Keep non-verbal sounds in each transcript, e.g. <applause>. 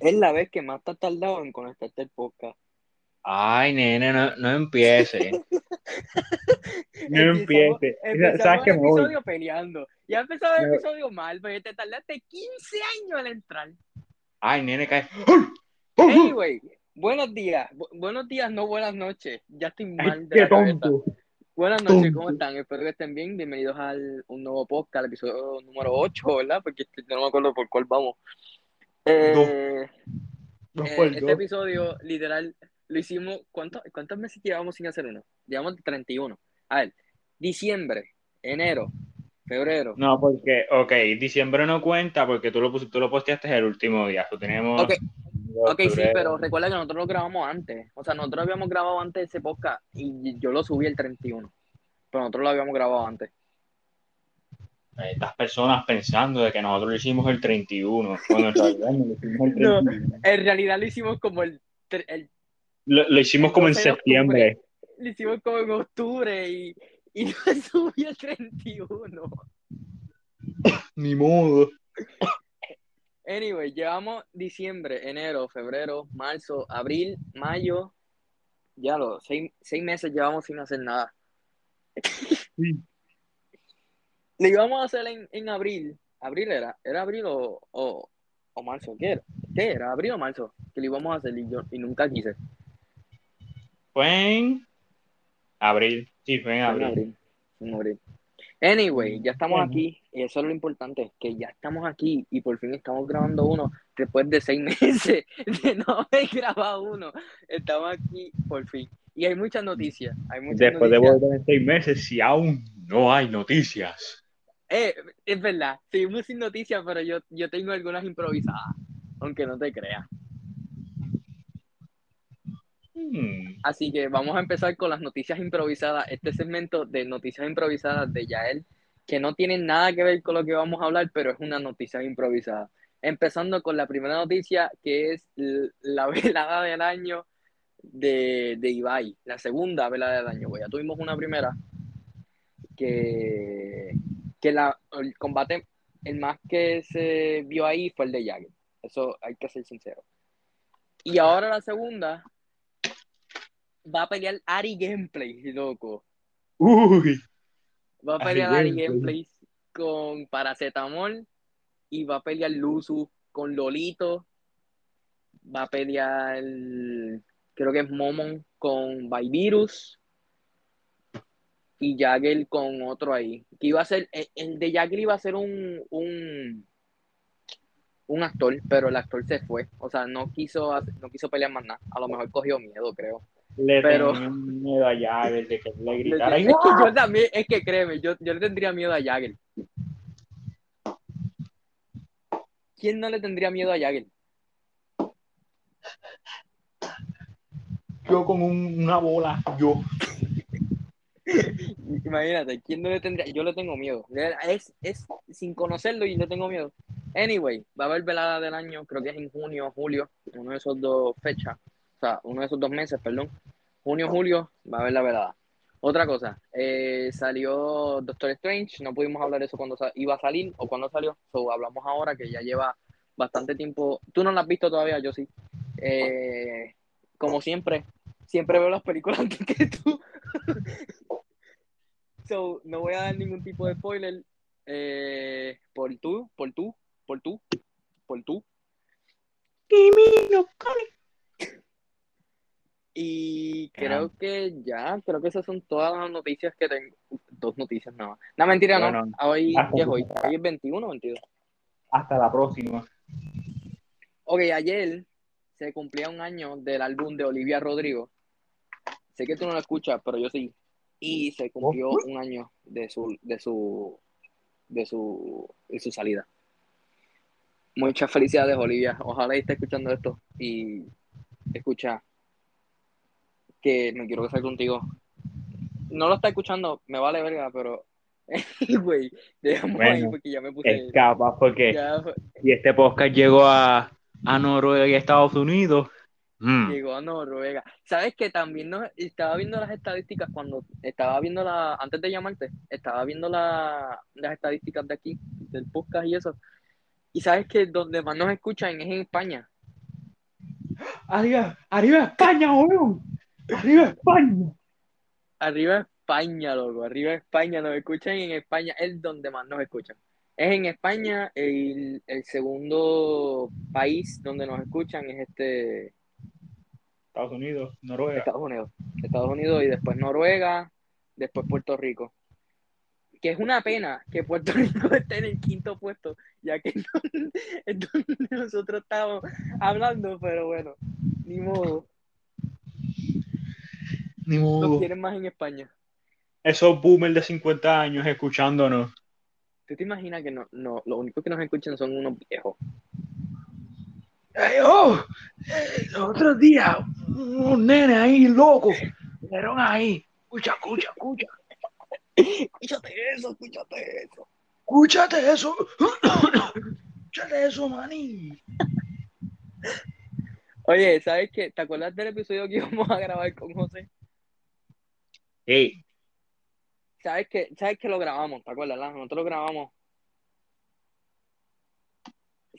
Es la vez que más te has tardado en conectarte el podcast. Ay, nene, no, no empiece. <laughs> no empiece. Empezamos ¿Sabes el me voy? episodio peleando. Ya empezaba el Me- episodio mal, pero te tardaste 15 años en entrar. Ay, nene, cae. Anyway, buenos días. Bu- buenos días, no buenas noches. Ya estoy mal de Qué la cabeza. tonto. Buenas noches, Tonto. ¿cómo están? Espero que estén bien. Bienvenidos al un nuevo podcast, el episodio número 8, ¿verdad? Porque yo no me acuerdo por cuál vamos. Eh, eh, este episodio, literal, lo hicimos. ¿cuántos, ¿Cuántos meses llevamos sin hacer uno? Llevamos 31. A ver, diciembre, enero, febrero. No, porque, ok, diciembre no cuenta porque tú lo, tú lo posteaste el último día. Tenemos. Ok, Ok, sí, pero recuerda que nosotros lo grabamos antes. O sea, nosotros habíamos grabado antes ese podcast y yo lo subí el 31. Pero nosotros lo habíamos grabado antes. Estas personas pensando de que nosotros lo hicimos el 31. Cuando en realidad no lo hicimos el <laughs> No. 31. En realidad lo hicimos como el, Lo, lo hicimos como en 12 de septiembre. lo hicimos como en octubre y, y lo subí el 31. Ni modo. Anyway, llevamos diciembre, enero, febrero, marzo, abril, mayo. Ya los seis, seis meses llevamos sin hacer nada. Sí. Lo íbamos a hacer en, en abril. ¿Abril era? ¿Era abril o, o, o marzo? ¿Qué era? ¿Qué era? ¿Abril o marzo? Que lo íbamos a hacer y, yo, y nunca quise. Fue en abril. Sí, fue en Fue en abril. abril. En abril. Anyway, ya estamos aquí y eso es lo importante, que ya estamos aquí y por fin estamos grabando uno después de seis <laughs> meses de no haber grabado uno. Estamos aquí por fin. Y hay muchas noticias. Hay muchas Después de volver en seis meses, si aún no hay noticias. Eh, es verdad, seguimos sin noticias, pero yo, yo tengo algunas improvisadas, aunque no te creas. Hmm. Así que vamos a empezar con las noticias improvisadas. Este segmento de noticias improvisadas de Yael, que no tienen nada que ver con lo que vamos a hablar, pero es una noticia improvisada. Empezando con la primera noticia, que es la <laughs> velada del año de, de Ibai. La segunda velada del año. pues Ya tuvimos una primera que, que la, el combate, el más que se vio ahí fue el de Jagger. Eso hay que ser sincero. Y ahora la segunda va a pelear Ari Gameplay, loco. Uy. Va a pelear Ari Gameplay. Gameplay con Paracetamol y va a pelear Luzu con Lolito. Va a pelear, creo que es Momon con Virus y Jagger con otro ahí. Que iba a ser, el, el de Jagger iba a ser un, un, un actor, pero el actor se fue. O sea, no quiso, no quiso pelear más nada. A lo mejor cogió miedo, creo. Le Pero- tenía miedo a Jagger de que le Es <laughs> gritara. que yo también, es que créeme, yo, yo le tendría miedo a Jagger. ¿Quién no le tendría miedo a Jagger? Yo con un- una bola, yo. <laughs> Imagínate, ¿quién no le tendría? Yo le tengo miedo. Es, es sin conocerlo y le tengo miedo. Anyway, va a haber velada del año, creo que es en junio julio, uno de esos dos fechas, o sea, uno de esos dos meses, perdón. Junio julio va a haber la velada. Otra cosa, eh, salió Doctor Strange, no pudimos hablar de eso cuando iba a salir o cuando salió, so, hablamos ahora que ya lleva bastante tiempo. Tú no la has visto todavía, yo sí. Eh, como siempre, siempre veo las películas <laughs> antes que tú. So, no voy a dar ningún tipo de spoiler. eh, por tú, por tú, por tú, por tú. Y creo que ya, creo que esas son todas las noticias que tengo. Dos noticias nada más. No, mentira, Bueno, no. Hoy, hasta ¿qué es que- hoy? Hoy es 21 o 22. Hasta la próxima. Ok, ayer se cumplía un año del álbum de Olivia Rodrigo. Sé que tú no lo escuchas, pero yo sí. Y se cumplió un año de su, de su, de su, de su salida. Muchas felicidades, Olivia. Ojalá esté escuchando esto y escucha que me quiero casar contigo. No lo está escuchando, me vale verga, pero <laughs> güey, ahí Bueno, porque ya me puse. Es capaz porque ya y este podcast llegó a, a Noruega y a Estados Unidos. Mm. Llegó a Noruega. ¿Sabes que también no, estaba viendo las estadísticas cuando estaba viendo la, antes de llamarte, estaba viendo la, las estadísticas de aquí, del podcast y eso. Y sabes que donde más nos escuchan es en España. Arriba, arriba España, weón. Arriba España. Arriba España, loco. Arriba España. Nos escuchan en España. Es donde más nos escuchan. Es en España. El, el segundo país donde nos escuchan es este Estados Unidos, Noruega. Estados Unidos. Estados Unidos y después Noruega, después Puerto Rico. Que es una pena que Puerto <laughs> Rico esté en el quinto puesto, ya que <laughs> es donde nosotros estamos hablando, pero bueno, ni modo. Ni Nos modo. quieren más en España. Esos boomers de 50 años escuchándonos. ¿Tú te imaginas que no, no, lo único que nos escuchan son unos viejos? Ay, oh, eh, los otros días, unos nenes ahí locos, vinieron ahí. Escucha, escucha, escucha. Escúchate eso, escúchate eso. Escúchate eso. Escúchate eso, maní. Oye, ¿sabes qué? ¿Te acuerdas del episodio que íbamos a grabar con José? Hey, ¿Sabes que, ¿Sabes que lo grabamos? ¿Te acuerdas? la? Nosotros lo grabamos.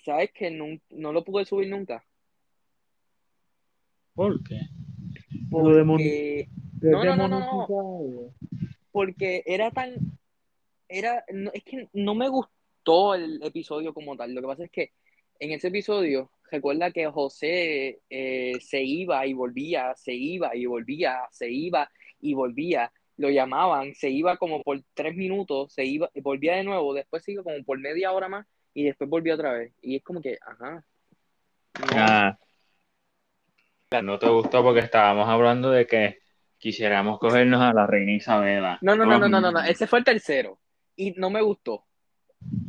¿Sabes que no, no lo pude subir nunca? ¿Por qué? Lo de mon- Porque, No, no, no, no, no. porque era tan... Era, no, es que no me gustó el episodio como tal. Lo que pasa es que en ese episodio, recuerda que José eh, se iba y volvía, se iba y volvía, se iba y volvía. Lo llamaban, se iba como por tres minutos, se iba, volvía de nuevo, después se iba como por media hora más y después volvía otra vez. Y es como que, ajá. no. Ah. No te gustó porque estábamos hablando de que quisiéramos cogernos a la reina Isabela. No, no, no, no, no, no, no, ese fue el tercero y no me gustó.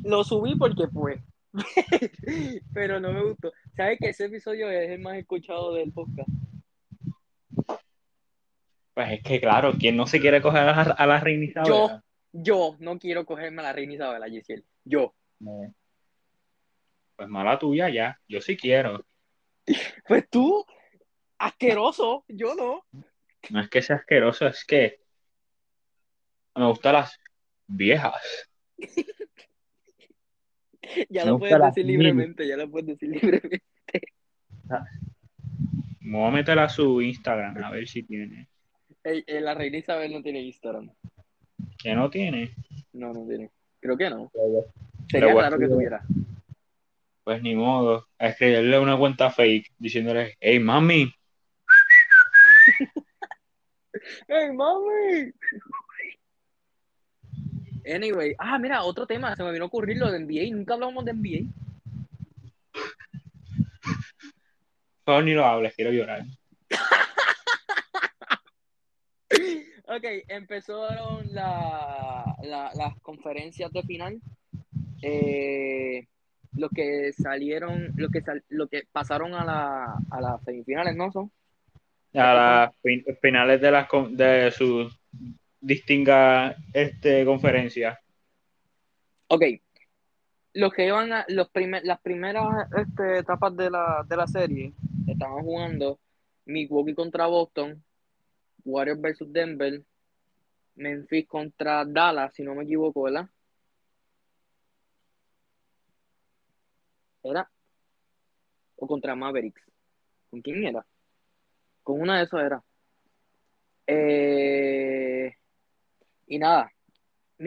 Lo subí porque fue, <laughs> pero no me gustó. ¿Sabes que ese episodio es el más escuchado del podcast? Pues es que claro, ¿quién no se quiere coger a la, a la reina Isabela? Yo no quiero cogerme a la reina Isabela, Giselle. Yo. No. Pues mala tuya ya. Yo sí quiero. <laughs> Pues tú, asqueroso, yo no. No es que sea asqueroso, es que me gustan las viejas. <laughs> Ya Me lo puedes decir libremente, ya lo puedes decir libremente. Me voy a meter a su Instagram a ver si tiene. Ey, eh, la reina Isabel no tiene Instagram. Que no tiene. No, no tiene. Creo que no. Sería raro que tuviera. Pues ni modo. A escribirle una cuenta fake diciéndole, hey mami, ¡Hey, mami! Anyway, ah, mira, otro tema, se me vino a ocurrir lo de NBA, nunca hablamos de NBA. por ni lo hables, quiero llorar. Ok, empezaron la, la- las conferencias de final. Eh, los que salieron, los que sal- los que pasaron a la, a las semifinales, ¿no? Son. A las fin- finales de, las de su distinga este, conferencia. Ok. Los que iban a los primer, las primeras este, etapas de la, de la serie estaban jugando Milwaukee contra Boston, Warriors versus Denver, Memphis contra Dallas, si no me equivoco, ¿verdad? ¿Era? O contra Mavericks. ¿Con quién era? Con una de esos era. Eh, y nada.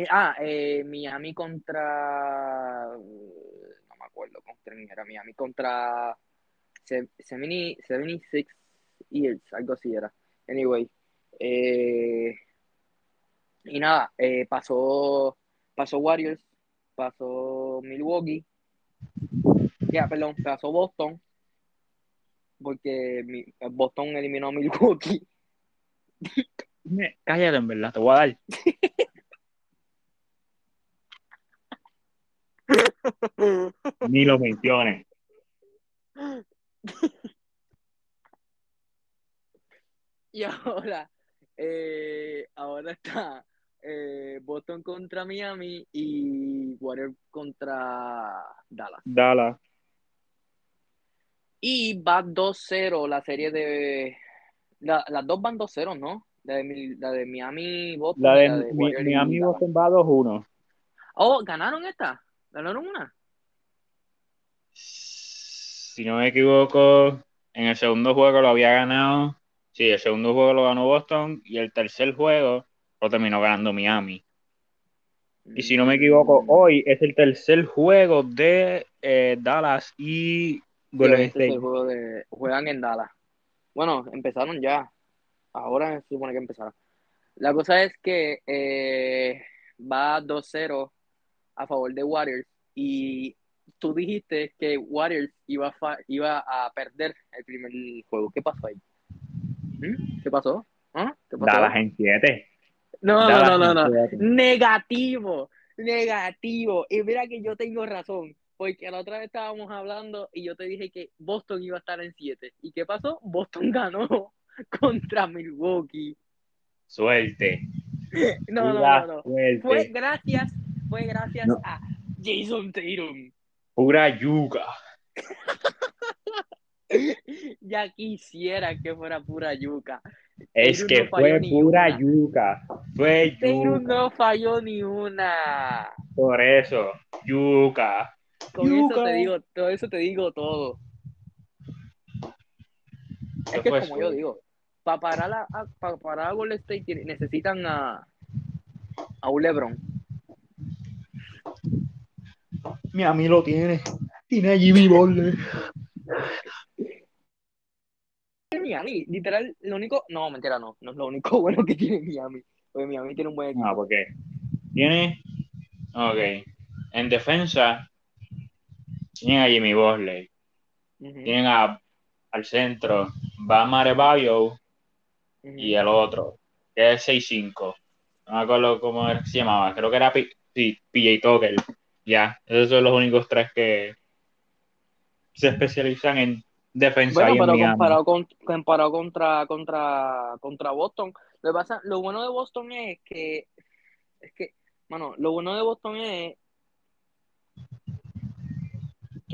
Ah, eh, Miami contra. No me acuerdo contra quién era Miami. Contra. Se- 70 76 Years, algo así era. Anyway. eh, y nada, pasó, pasó Warriors, pasó Milwaukee. Ya, perdón, pasó Boston. Porque mi- Boston eliminó a Milwaukee. <laughs> Cállate, en verdad, te voy a dar. <laughs> Ni lo menciones. Y ahora, eh, ahora está eh, Boston contra Miami y Warriors contra Dallas. Dala. Y va 2-0 la serie de... la- las dos van 2-0, ¿no? La de, la de Miami, Boston. La y de la de mi, Warriors y mi amigo Dallas. Boston va 2-1. Oh, ¿ganaron esta? ¿Ganaron una? Si no me equivoco, en el segundo juego lo había ganado. Sí, el segundo juego lo ganó Boston y el tercer juego lo terminó ganando Miami. Y si no me equivoco, Mm. hoy es el tercer juego de eh, Dallas y Golden este el State. juego de, juegan en Dallas. Bueno, empezaron ya. Ahora se supone que empezaron. La cosa es que eh, va 2-0 a favor de Warriors y tú dijiste que Warriors iba a, iba a perder el primer juego. ¿Qué pasó ahí? ¿Mm? ¿Qué pasó? ¿Ah? ¿Qué pasó? Dallas en 7. No, no, no, no, no. Negativo, negativo. Y mira que yo tengo razón, porque la otra vez estábamos hablando y yo te dije que Boston iba a estar en 7. ¿Y qué pasó? Boston <laughs> ganó contra Milwaukee. Suerte. <laughs> No, no, no, no. Fue gracias, fue gracias No. a Jason Tatum. Pura yuca. <laughs> Ya quisiera que fuera pura yuca. Es Tatum que no fue pura una. yuca. Fue Tatum yuca. no falló ni una. Por eso, yuca. Con eso te digo, todo eso te digo todo. Es Eso que fue es como yo suerte. digo, para parar a, para parar a Golden State necesitan a, a un LeBron. Miami lo tiene. Tiene a Jimmy Butler. Miami, literal, lo único, no, mentira, no, no es lo único <laughs> bueno que tiene Miami, porque Miami tiene un buen equipo. No, porque tiene. Ok. En defensa, tienen a Jimmy Butler. Ujú, Tienen a, al centro, va Marebayo ujú. y el otro, que es 6'5. No me acuerdo cómo era se llamaba. Creo que era P- sí, PJ Tucker. Ya, esos son los únicos tres que se especializan en defensa Bueno, y en pero Miami. comparado, con, comparado contra, contra, contra Boston, lo, que pasa, lo bueno de Boston es que, es que, bueno, lo bueno de Boston es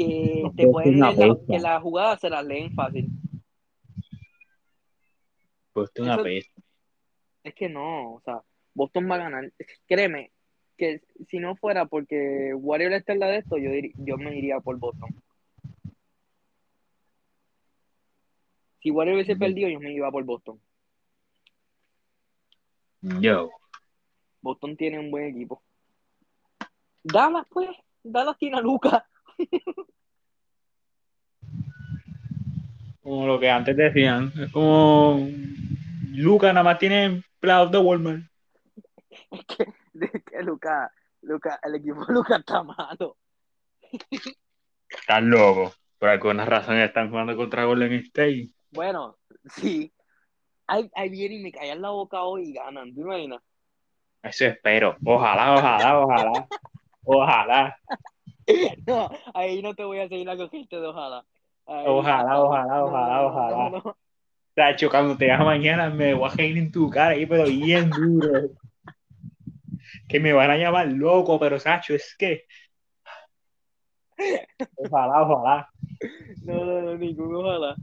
que te Boston pueden la, apesta. que las jugadas se las leen fácil. Pues una Eso- peste. Es que no, o sea, Boston va a ganar. Créeme, que si no fuera porque Warrior está en la de esto, yo, dir- yo me iría por Boston. Si Warrior hubiese perdido, yo me iba por Boston. Yo. Boston tiene un buen equipo. Dallas, pues, Dallas tiene a Luca. <laughs> Como lo que antes decían. Es como. Luca nada más tiene empleados de Walmart. Es que, es que Luca, Luca, el equipo de Luca está malo. Están locos. Por alguna razón están jugando contra Golden State. Bueno, sí. Ahí, ahí viene y me callan la boca hoy y ganan. ¿Te imaginas? Eso espero. Ojalá, ojalá, ojalá. <laughs> Ojalá. <laughs> No, ahí no te voy a seguir la cogiste de ojalá. Ahí- Ojalá, ojalá, ojalá, ojalá. no, no. Tacho, cuando te veas mañana me voy a reír en tu cara ahí, pero bien duro. Que me van a llamar loco, pero Sacho, es que. Ojalá, ojalá. No, no, no, ningún ojalá.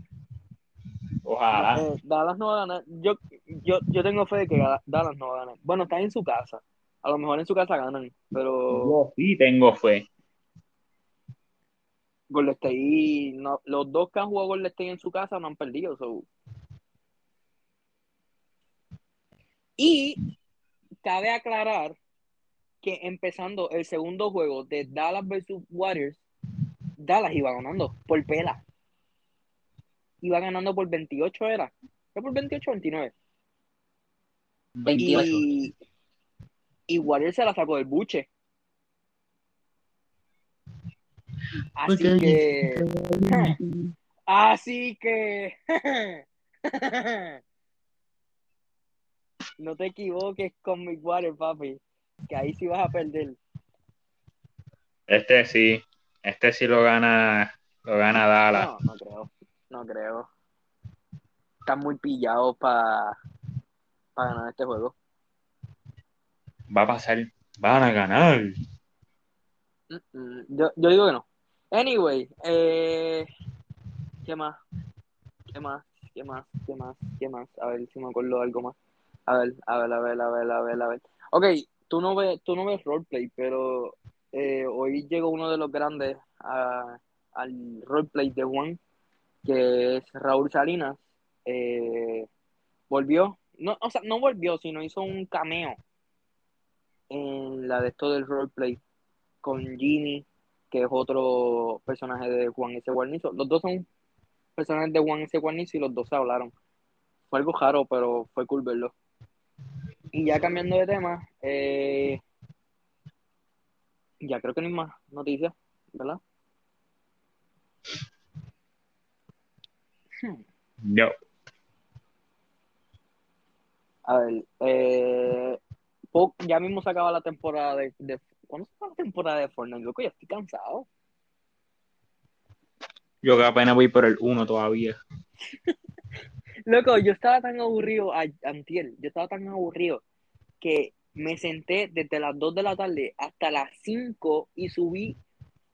Ojalá. Eh, Dallas no va a ganar. Yo, yo, yo tengo fe de que Dallas no va a ganar. Bueno, están en su casa. A lo mejor en su casa ganan, pero Yo sí tengo fe. Golden State, no, los dos que han jugado Golden State en su casa no han perdido. so. Y cabe aclarar que empezando el segundo juego de Dallas versus Warriors, Dallas iba ganando por pela. Iba ganando por 28, ¿era? ¿Fue por 28 o 29? 28. Y, y Warriors se la sacó del buche. Así que. Así que. <laughs> No te equivoques con mi Warriors, papi. Que ahí sí vas a perder. Este sí. Este sí lo gana. Lo gana Dallas. No, no creo. No creo. Están muy pillados para ganar este juego. Va a pasar. Van a ganar. Mm, mm, Yo, yo digo que no. Anyway, eh, ¿qué más? ¿Qué más? ¿Qué más? ¿Qué más? ¿Qué más? A ver si me acuerdo algo más. A ver, a ver, a ver, a ver, a ver, a ver. Ok, tú no ves, tú no ves roleplay, pero eh, hoy llegó uno de los grandes al roleplay de Juan, que es Raúl Salinas, eh, volvió, no, o sea, no volvió, sino hizo un cameo en la de esto del roleplay con Jimmy, que es otro personaje de Juan S. Guarnizo. Los dos son personajes de Juan S. Guarnizo y los dos se hablaron. Fue algo raro, pero fue cool verlo. Y ya cambiando de tema, eh, ya creo que no hay más noticias, ¿verdad? Hmm. No. A ver, eh, ya mismo se acaba la temporada de, de- ¿Cuándo se la temporada de Fortnite? Loco, ya estoy cansado. Yo que apenas voy por el 1 todavía. <laughs> Loco, yo estaba tan aburrido, a- antier, yo estaba tan aburrido que me senté desde las 2 de la tarde hasta las 5 y subí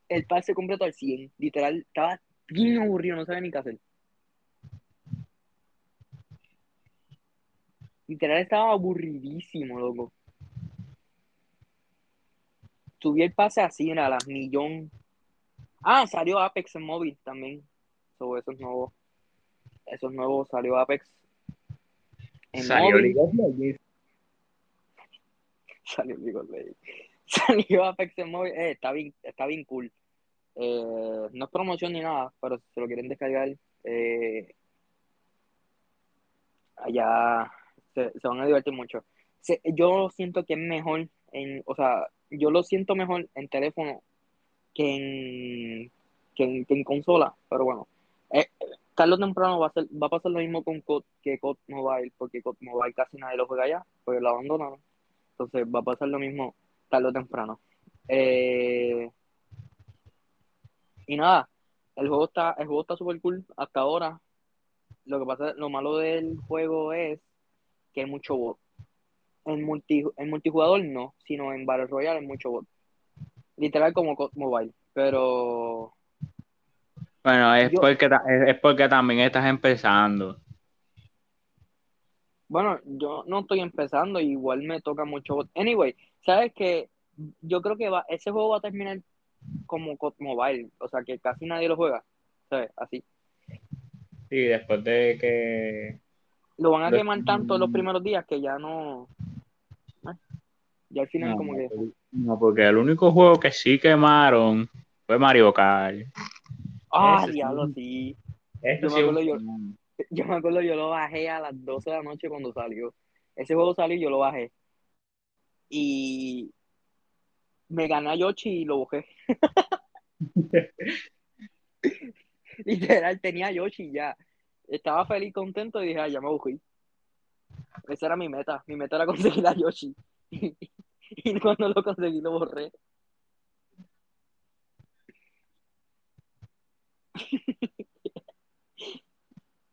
el pase completo al 100. Literal, estaba bien aburrido, no sabía ni qué hacer. Literal, estaba aburridísimo, loco. Subí el pase así, a las millón. Ah, salió Apex en móvil también. So, eso es nuevo. Eso es nuevo, salió Apex. En Salió móvil. League. <laughs> Salió League of Legends. <laughs> Salió Apex en móvil. Eh, está bien, está bien cool. Eh, no es promoción ni nada, pero si se lo quieren descargar, eh, allá se, se van a divertir mucho. Se- yo siento que es mejor en, o sea, yo lo siento mejor en teléfono que en, que en, consola, pero bueno, eh, o temprano va a ser, va a pasar lo mismo con COD que COD Mobile, porque COD Mobile casi nadie lo juega ya, porque lo abandonaron. Entonces va a pasar lo mismo tarde o temprano. Eh, y nada, el juego está, el juego está súper cool hasta ahora. Lo que pasa, lo malo del juego es que hay mucho bot. En, multi, en multijugador no, sino en Battle Royale hay mucho bot. Literal como COD Mobile. Pero Bueno, es Yo- porque, es es porque también estás empezando. bueno, yo no estoy empezando, igual me toca mucho bot. Anyway, sabes que yo creo que va, ese juego va a terminar como COD Mobile, o sea que casi nadie lo juega. ¿Sabes? Así. Sí, después de que. Lo van a quemar tanto los primeros días que ya no. Ya al final, No, como que. no, porque el único juego que sí quemaron fue Mario Kart. ¡Ah, diablo, sí! Yo me sí acuerdo yo- <laughs> Yo me acuerdo, yo lo bajé a las 12 de la noche cuando salió. Ese juego salió y yo lo bajé. Y me gané a Yoshi y lo bajé. <laughs> Literal, tenía a Yoshi ya. Estaba feliz, contento y dije, ah, ya me bajé. Esa era mi meta. Mi meta era <laughs> conseguir a Yoshi. <laughs> Y, cuando lo conseguí, lo borré. <laughs>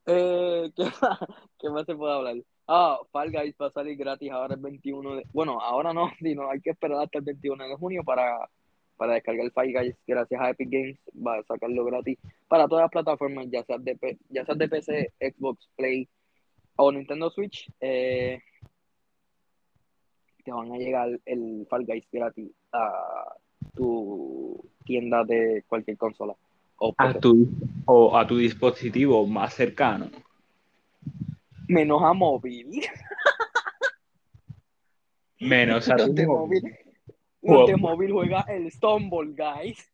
Eh, ¿qué más? ¿Qué más se puede hablar? Ah, Fall Guys va a salir gratis ahora el 21 de... Bueno, ahora no, <laughs> sino hay que esperar hasta el 21 de junio para, para descargar Fall Guys. Gracias a Epic Games va a sacarlo gratis para todas las plataformas, ya sea de, ya sea de PC, Xbox, Play o Nintendo Switch. eh, te van a llegar el Fall Guys gratis a tu tienda de cualquier consola. O a tu, o a tu dispositivo más cercano. Menos a móvil. <laughs> Menos a tu móvil. móvil, de móvil juega el Stumble, guys.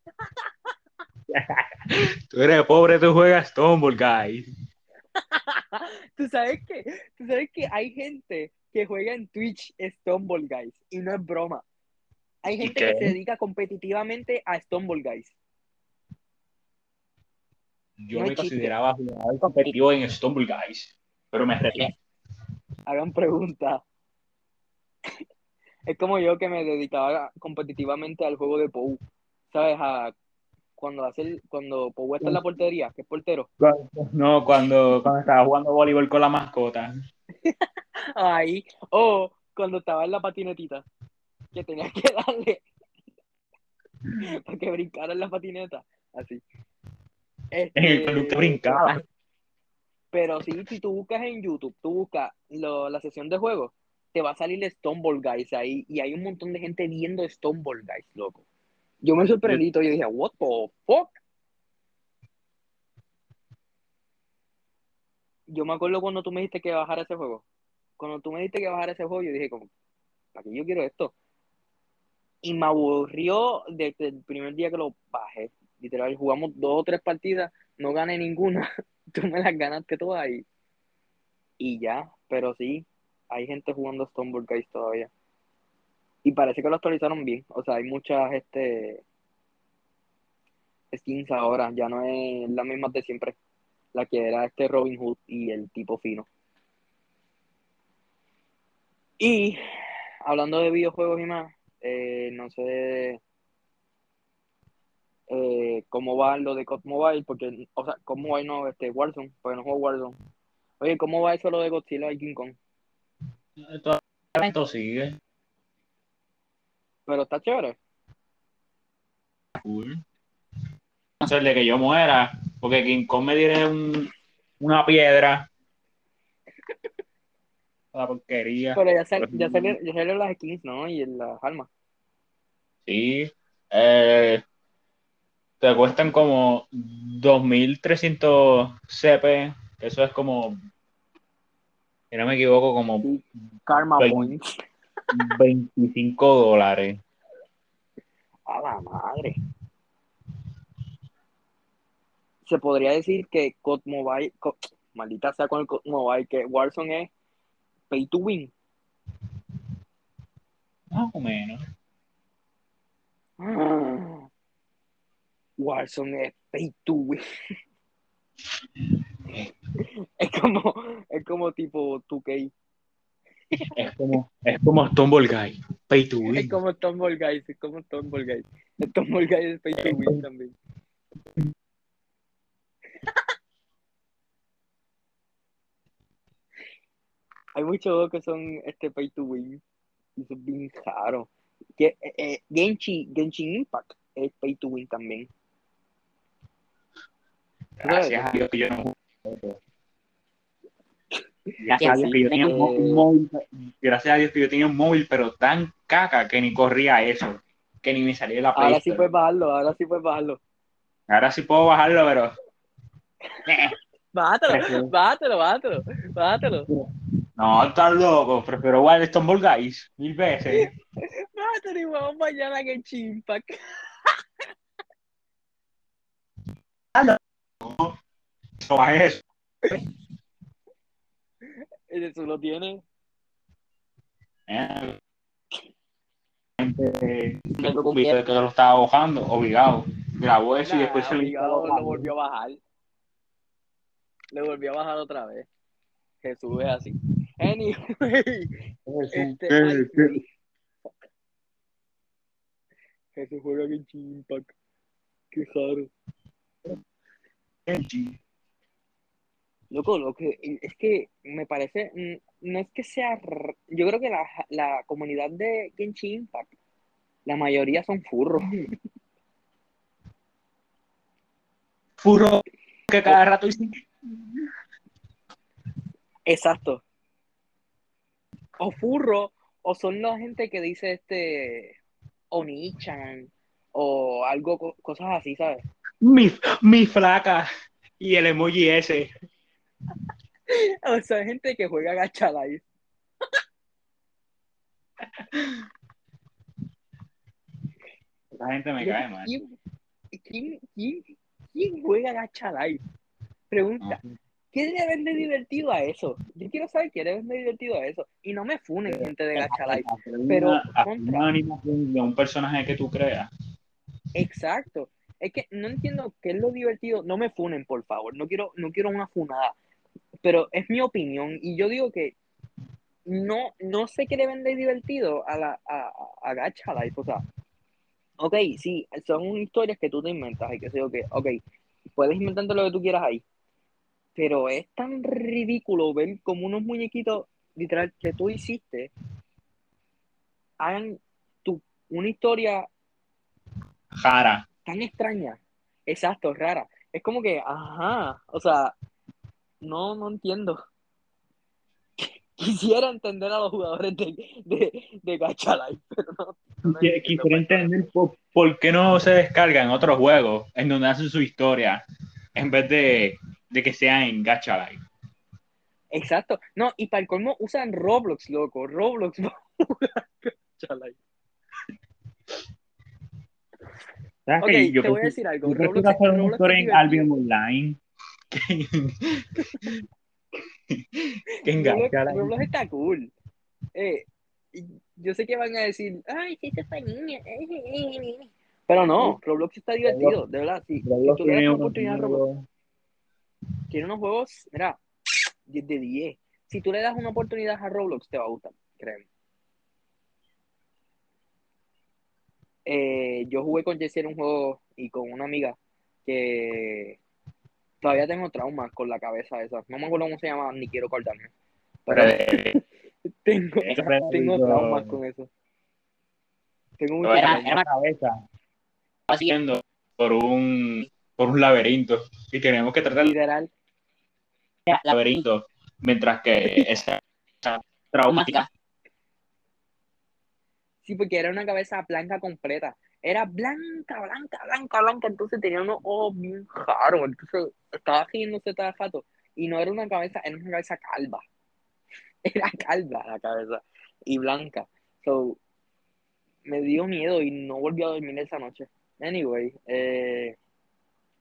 <laughs> Tú eres pobre, tú juegas Stumble, guys. <laughs> ¿Tú sabes que, tú sabes que hay gente que juega en Twitch Stumble, guys, y no es broma. Hay ¿Y gente que se dedica competitivamente a Stumble, guys. Yo No me consideraba jugador competitivo en Stumble, guys. Pero me retiré. <laughs> Hagan preguntas. Es como yo que me dedicaba competitivamente al juego de Pou. ¿Sabes? A cuando hace el- cuando Pou está en la portería, que es portero. No, cuando, cuando estaba jugando voleibol con la mascota. Ahí. O cuando estaba en la patinetita. Que tenías que darle <laughs> para que brincara en la patineta. Así. En el Este, brincaba. Pero sí, si tú buscas en YouTube, tú buscas lo- la sesión de juego, te va a salir Stoneball Guys ahí. Y hay un montón de gente viendo Stoneball Guys, loco. Yo me sorprendí y yo dije, what the fuck? Yo me acuerdo cuando tú me dijiste que bajara ese juego. Cuando tú me dijiste que bajara ese juego, yo dije como, ¿para qué yo quiero esto? Y me aburrió desde el primer día que lo bajé. Literal, jugamos dos o tres partidas, no gané ninguna. <laughs> tú me las ganaste todas y, y ya. Pero sí, hay gente jugando Stoneborn Guys todavía. Y parece que lo actualizaron bien. O sea, hay muchas este skins ahora, ya no es la misma de siempre. La que era este Robin Hood y el tipo fino. Y hablando de videojuegos y más, eh, no sé eh, cómo va lo de COD Mobile, porque, o sea, cómo va no, este, Warzone, porque no juego Warzone. Oye, ¿cómo va eso lo de Godzilla y King Kong? Todo sigue. Pero está chévere. Cool. Hacerle que yo muera, porque King Kong me diré un, una piedra. <laughs> La porquería. Pero ya, sal, ya, salieron, ya salieron las skins, ¿no? Y las armas. Sí. Eh, te cuestan como 2.300 CP. Eso es como, si no me equivoco, como Karma 20 Points. 25 dólares. <laughs> A la madre. Se podría decir que COD Mobile, maldita sea con el COD Mobile, que Warzone es pay to win. Más o menos. Ah. Warzone es pay to win. <laughs> es como, es como tipo 2K. Es como, es como Stumble Guy. Pay to Es win. como Stumble Guys, es como Stumble Guys. Stumble Guys es pay to win también. Hay muchos juegos que son este pay to win. Y son bien raros. Que, eh, eh, Genshin, Genshin Impact es pay to win también. Gracias a Dios que yo no. <laughs> Gracias a Dios que yo tenía un mo- un móvil. Gracias a Dios que yo tenía un móvil, pero tan caca que ni corría eso. Que ni me salía la Play Ahora sí puedes bajarlo, ahora sí puedes bajarlo. Ahora sí puedo bajarlo, pero. <laughs> Bájatelo, Prefiero- bájatelo, bájatelo, bájatelo. No, estás loco. Prefiero Stumble Guys mil veces. Bájatelo y vamos mañana <laughs> a Genshin Impact. No es eso. Eso lo tiene. Eh, gente que que lo estaba bajando, obligado. Grabó eso y después se lo obligado, lo volvió a bajar. Le volvió a bajar otra vez. Jesús es así. Anyway, este, ay, sí. Jesús juega Genshin Impact. Qué raro. Loco, lo que es que me parece, mm, no es que sea, yo creo que la, la comunidad de Genshin Impact, la mayoría son furros. Furro que cada rato dice Exacto. O furro, o son la gente que dice este Oni-chan, o algo, co- cosas así, ¿sabes? mi, mi flaca y el emoji ese. O sea, gente que juega Gacha Life. La gente me cae mal. ¿Quién, quién, quién, quién juega Gacha Life? Pregunta, ¿qué le ven de divertido a eso? Yo quiero saber qué le ven de divertido a eso. Y no me funen gente de Gacha Life. Pero, Una- contra. una animación de un personaje que tú creas. Exacto. Es que no entiendo qué es lo divertido. No me funen, por favor. No quiero, no quiero una funada. Pero es mi opinión. Y yo digo que no, no sé qué le ven de divertido a la a, a Gacha Life. O sea, ok, sí, son historias que tú te inventas y que sé yo que, ok, puedes inventarte lo que tú quieras ahí. Pero es tan ridículo ver como unos muñequitos, literal, que tú hiciste, hagan tu, una historia Jara. tan extraña. Exacto, rara. Es como que, ajá, o sea, no, no entiendo. <laughs> Quisiera entender a los jugadores de, de, de Gacha Life, pero no. Quisiera entender por, por qué no se descargan otros juegos en donde hacen su historia en vez de, de que sea en Gacha Life. Exacto. No, y para el colmo usan Roblox, loco. Roblox. Chala. ¿Sabes Ok, qué? Yo te voy a decir algo. prefiero Roblox, hacer un Roblox en. Albion Online que, <laughs> que en Roblox, Gacha, Roblox está cool. Eh, yo sé que van a decir, ay, sí, eso es <laughs> eh, eh, eh, eh". Pero no, Roblox está divertido, de verdad. Si, si Roblox tú le das tiene una oportunidad a Roblox, tiene unos juegos, mira, 10 de 10. Si tú le das una oportunidad a Roblox, te va a gustar, créeme. Eh, yo jugué con Jessie en un juego y con una amiga que todavía tengo traumas con la cabeza esa. No me acuerdo cómo se llama, ni quiero acordarme. Pero <laughs> tengo, Eso tengo traumas con eso. Tengo era, era una cabeza haciendo por un por un laberinto y tenemos que tratar el Literal, laberinto mientras que esa, esa traumática Sí, porque era una cabeza blanca completa. Era blanca, blanca, blanca, blanca. Entonces tenía unos ojos bien raros. Entonces estaba riéndose cada rato. Y no era una cabeza, era una cabeza calva. <laughs> Era calva la cabeza. Y blanca. So, me dio miedo y no volví a dormir esa noche. Anyway, eh,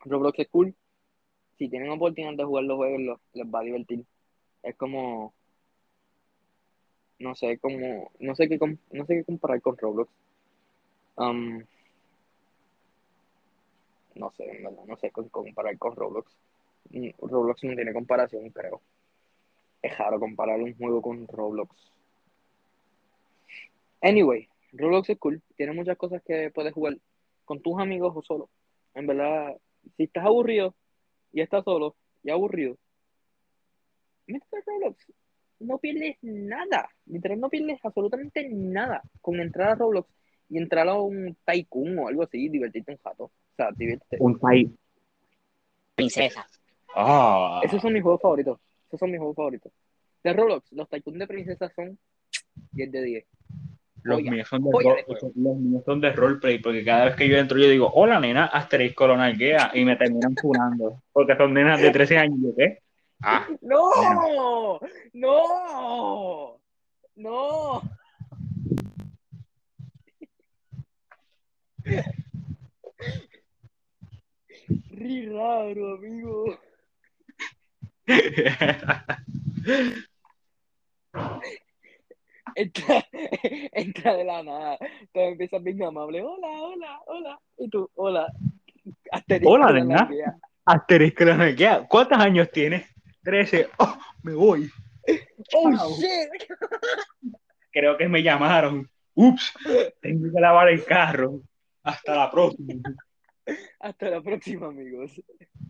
Roblox es cool. Si tienen oportunidad de jugar los juegos, los- les va a divertir. Es como no sé cómo, no sé qué, no sé qué comparar con Roblox. Um, no sé, en verdad, no sé qué comparar con Roblox. Mm, Roblox no tiene comparación, creo. Es raro comparar un juego con Roblox. Anyway, Roblox es cool. Tiene muchas cosas que puedes jugar con tus amigos o solo. En verdad, si estás aburrido y estás solo y aburrido, métete a Roblox no pierdes nada. Literal, no pierdes absolutamente nada con entrar a Roblox y entrar a un Tycoon o algo así, divertirte un rato. O sea, diviértete. un país princesa. ah Esos son mis juegos favoritos. Esos son mis juegos favoritos. De Roblox, los Tycoon de princesas son 10 de 10. Los míos son de los míos son de roleplay porque cada vez que yo entro yo digo hola nena asterisco lo nalguea y me terminan funando porque son nenas de 13 años ¿yo qué? ah <laughs> ¡No! ¡No! ¡No! Ri raro, amigo. <laughs> Entra, <laughs> entra de la nada. Todo empieza bien amable. Hola, hola, hola. Y tú, hola. Asterisco Hola, de la guía. asterisco lo nalguea ¿cuántos años tienes? 13 oh me voy ¡Oh, Chao. shit! creo que me llamaron ups tengo que lavar el carro hasta la próxima Hasta la próxima, amigos.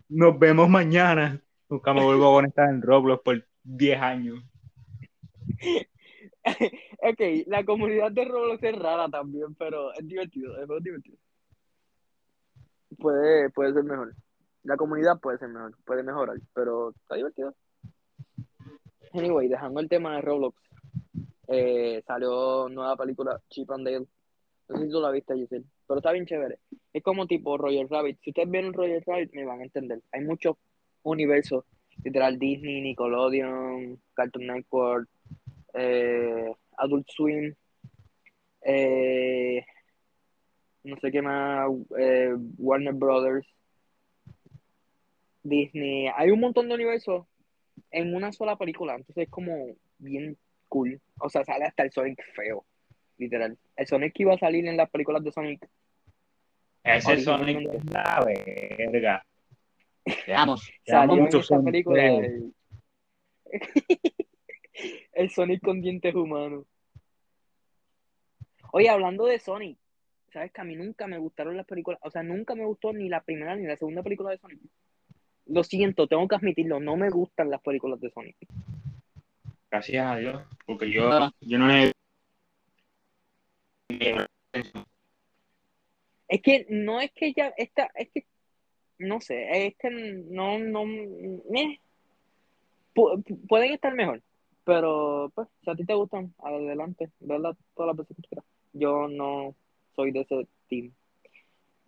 nos vemos mañana nunca me vuelvo a conectar en Roblox por 10 años ok, la comunidad de Roblox es rara también, pero es divertido, es divertido. Puede, puede ser mejor. La comunidad puede ser mejor, puede mejorar, pero está divertido. Anyway, dejando el tema de Roblox, eh, salió nueva película Chip and Dale. No sé si tú la viste, Giselle, pero está bien chévere. Es como tipo Roger Rabbit. Si ustedes vieron Roger Rabbit, me van a entender. Hay muchos universos, literal Disney, Nickelodeon, Cartoon Network, eh, Adult Swim, eh, no sé qué más, eh, Warner Brothers, Disney. Hay un montón de universos en una sola película, entonces es como bien cool. O sea, sale hasta el Sonic feo, literal. El Sonic que iba a salir en las películas de Sonic. ese Sonic es la verga amo Salió en Sonic, película el... <laughs> el Sonic con dientes humanos. Oye, hablando de Sonic, ¿sabes que a mí nunca me gustaron las películas? O sea, nunca me gustó ni la primera ni la segunda película de Sonic. Lo siento, tengo que admitirlo, no me gustan las películas de Sonic. gracias a Dios porque yo No. yo no le Es que no es que ya esta, es que no sé, es que no, no, eh. Pu- pu- pueden estar mejor, pero pues si a ti te gustan, adelante, verla todas las veces que quieras. Yo no soy de ese team.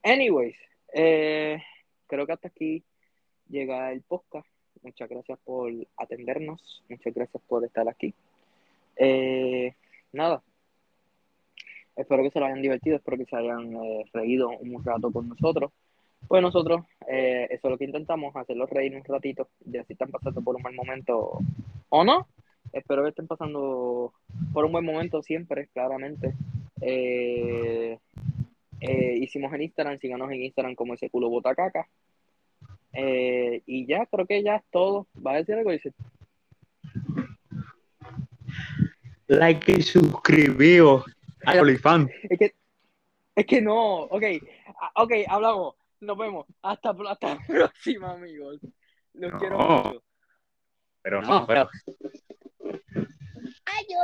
Anyways, eh, creo que hasta aquí llega el podcast. muchas gracias por atendernos, muchas gracias por estar aquí. Eh, nada, espero que se lo hayan divertido, espero que se hayan eh, reído un rato con nosotros. Pues nosotros, eh, eso es lo que intentamos, hacerlos reír un ratito, ya si están pasando por un mal momento o no. Espero que estén pasando por un buen momento siempre, claramente. Eh, eh, hicimos en Instagram, síganos en Instagram como ese culo botacaca. Eh, y ya, creo que ya es todo. ¿Va a decir algo? Dice, Like y suscribíos a OnlyFans. es que, es que no, ok, ah, ok, hablamos, nos vemos, hasta, hasta <laughs> la próxima, amigos. Los quiero No. mucho. Pero No, no, pero. Ayo.